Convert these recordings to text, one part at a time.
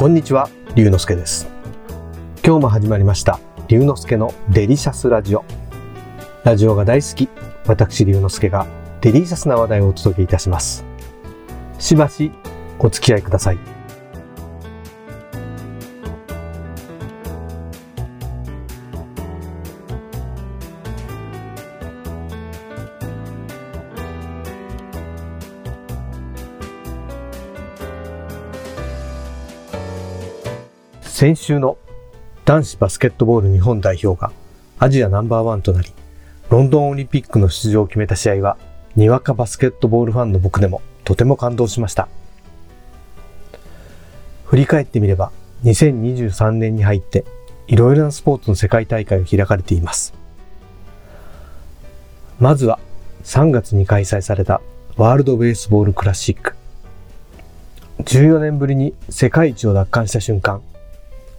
こんにちは、龍之介です。今日も始まりました、龍之介のデリシャスラジオ。ラジオが大好き、私龍之介がデリシャスな話題をお届けいたします。しばしお付き合いください。先週の男子バスケットボール日本代表がアジアナンバーワンとなり、ロンドンオリンピックの出場を決めた試合は、にわかバスケットボールファンの僕でもとても感動しました。振り返ってみれば、2023年に入って、いろいろなスポーツの世界大会が開かれています。まずは、3月に開催されたワールドベースボールクラシック。14年ぶりに世界一を奪還した瞬間、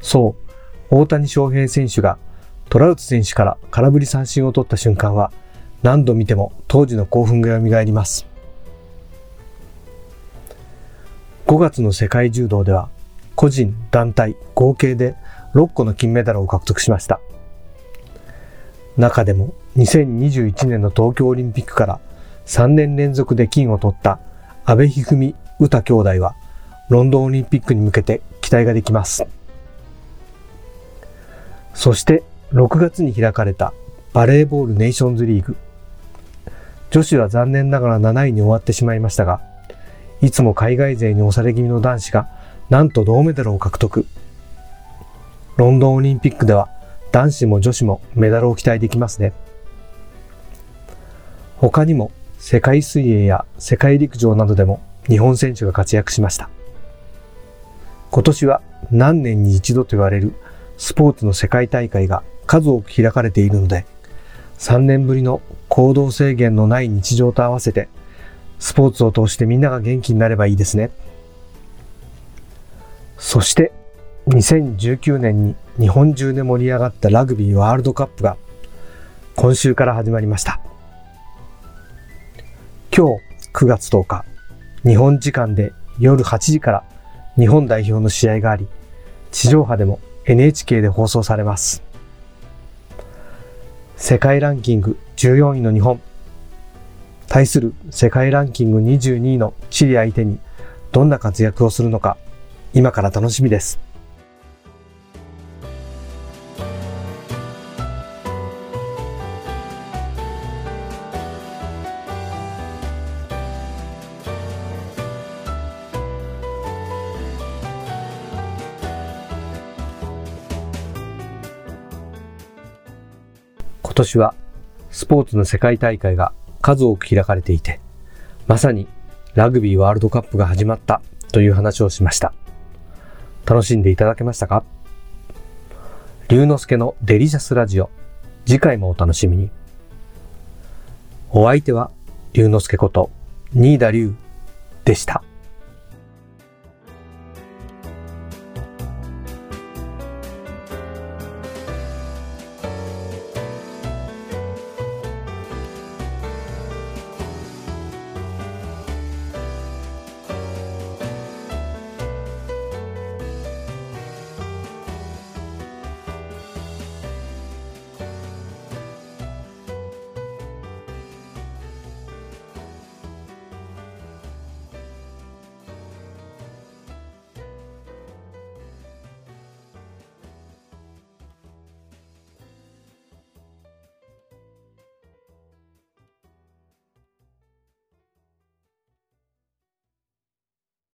そう、大谷翔平選手がトラウト選手から空振り三振を取った瞬間は何度見ても当時の興奮が蘇ります。5月の世界柔道では個人、団体合計で6個の金メダルを獲得しました。中でも2021年の東京オリンピックから3年連続で金を取った阿部一二三詩兄弟はロンドンオリンピックに向けて期待ができます。そして6月に開かれたバレーボールネーションズリーグ。女子は残念ながら7位に終わってしまいましたが、いつも海外勢に押され気味の男子がなんと銅メダルを獲得。ロンドンオリンピックでは男子も女子もメダルを期待できますね。他にも世界水泳や世界陸上などでも日本選手が活躍しました。今年は何年に一度と言われるスポーツの世界大会が数多く開かれているので、3年ぶりの行動制限のない日常と合わせて、スポーツを通してみんなが元気になればいいですね。そして、2019年に日本中で盛り上がったラグビーワールドカップが今週から始まりました。今日9月10日、日本時間で夜8時から日本代表の試合があり、地上波でも NHK で放送されます。世界ランキング14位の日本。対する世界ランキング22位のチリ相手にどんな活躍をするのか、今から楽しみです。今年はスポーツの世界大会が数多く開かれていて、まさにラグビーワールドカップが始まったという話をしました。楽しんでいただけましたか？龍之介のデリシャスラジオ。次回もお楽しみに。お相手は龍之介こと新田龍でした。